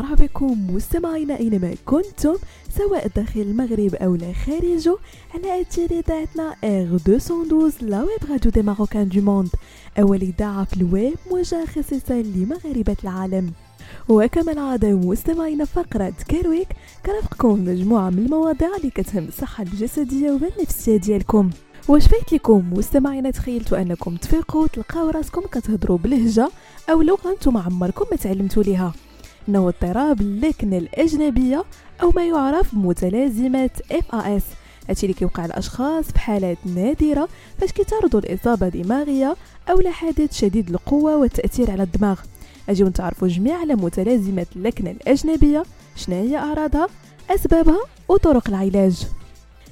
بكم مستمعينا أينما كنتم سواء داخل المغرب أو خارجه على أثير إذاعتنا R212 la web radio des Marocains du monde أول إذاعة في الويب موجهة خصيصا لمغاربة العالم. وكما العادة مستمعينا فقرة Care Week كنرافقكم مجموعة من المواضيع اللي كتهم الصحة الجسدية والنفسية ديالكم. واش فايت لكم مستمعينا؟ تخيلتوا أنكم تفيقوا تلقاو راسكم كتهضروا بلهجه أو لغه نتوما عمركم ما تعلمتوا ليها. إنه اضطراب اللكنة الأجنبية أو ما يعرف بمتلازمه FAS هادشي اللي كيوقع لاشخاص في حالات نادرة فاش كيتعرضوا لإصابة دماغية أو لحادث شديد القوه والتأثير على الدماغ. اجيو نتعرفوا جميع على متلازمة اللكنة الأجنبية شنو هي أعراضها أسبابها وطرق العلاج.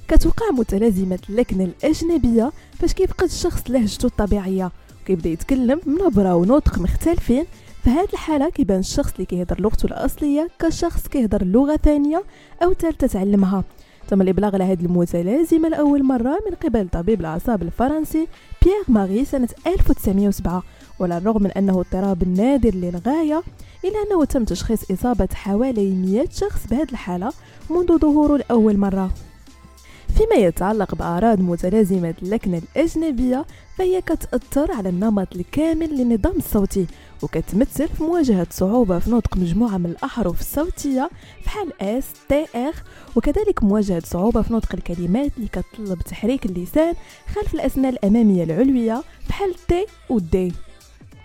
كتوقع متلازمة اللكنة الأجنبية فاش كيفقد الشخص لهجته الطبيعية وكيبدأ يتكلم بنبرة ونطق مختلفين هذه الحالة كيبان الشخص اللي كيهضر لغته الأصلية كشخص كيهضر لغة ثانية أو ثالثة تعلمها. تم الإبلاغ على هذه المتلازمة لأول مرة من قبل طبيب الأعصاب الفرنسي بيير ماري سنة 1907 وعلى الرغم من أنه اضطراب نادر للغاية إلا أنه تم تشخيص إصابة حوالي 100 شخص بهذه الحالة منذ ظهوره لأول مرة. فيما يتعلق بأعراض متلازمة اللكنة الأجنبية فهي كتأثر على النمط الكامل للنظام الصوتي وكتمثل في مواجهة صعوبة في نطق مجموعة من الأحرف الصوتية بحال S, T, R وكذلك مواجهة صعوبة في نطق الكلمات اللي كتطلب تحريك اللسان خلف الأسنان الأمامية العلوية بحال T و D.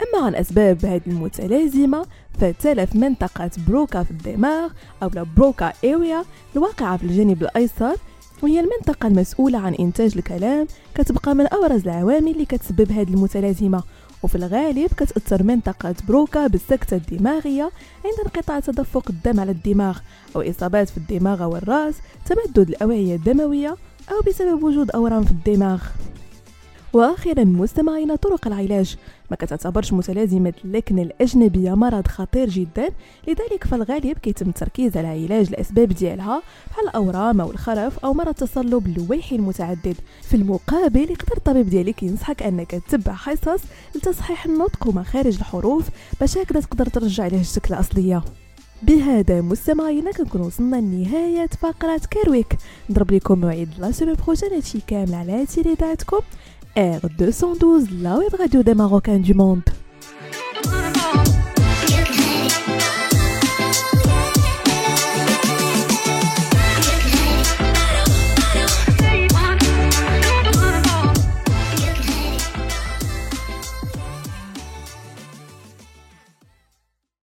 أما عن أسباب هذه المتلازمة فتلف منطقة بروكا في الدماغ أو بروكا إيريا الواقعة في الجانب الأيسر وهي المنطقة المسؤولة عن إنتاج الكلام كتبقى من أبرز العوامل اللي كتسبب هذه المتلازمة. وفي الغالب كتأثر منطقة بروكا بالسكتة الدماغية عند انقطاع تدفق الدم على الدماغ أو إصابات في الدماغ والرأس تمدد الأوعية الدموية أو بسبب وجود أورام في الدماغ. وأخيرا مستمعينا طرق العلاج. ما كتعتبرش متلازمة اللكنة الأجنبية مرض خطير جدا لذلك فالغالب كيتم التركيز على علاج الأسباب ديالها بحال الأورام أو الخرف أو مرض تصلب اللويحي المتعدد. في المقابل يقدر الطبيب ديالك ينصحك أنك تتبع حصص لتصحيح النطق ومخارج الحروف باش هكذا تقدر ترجع لهجتك الأصلية. بهذا مستمعينا كنكون وصلنا لنهاية فقرة Care Week نضرب لكم موعد la semaine prochaine هادشي كامل على تيلي R212, la web radio des Marocains du monde.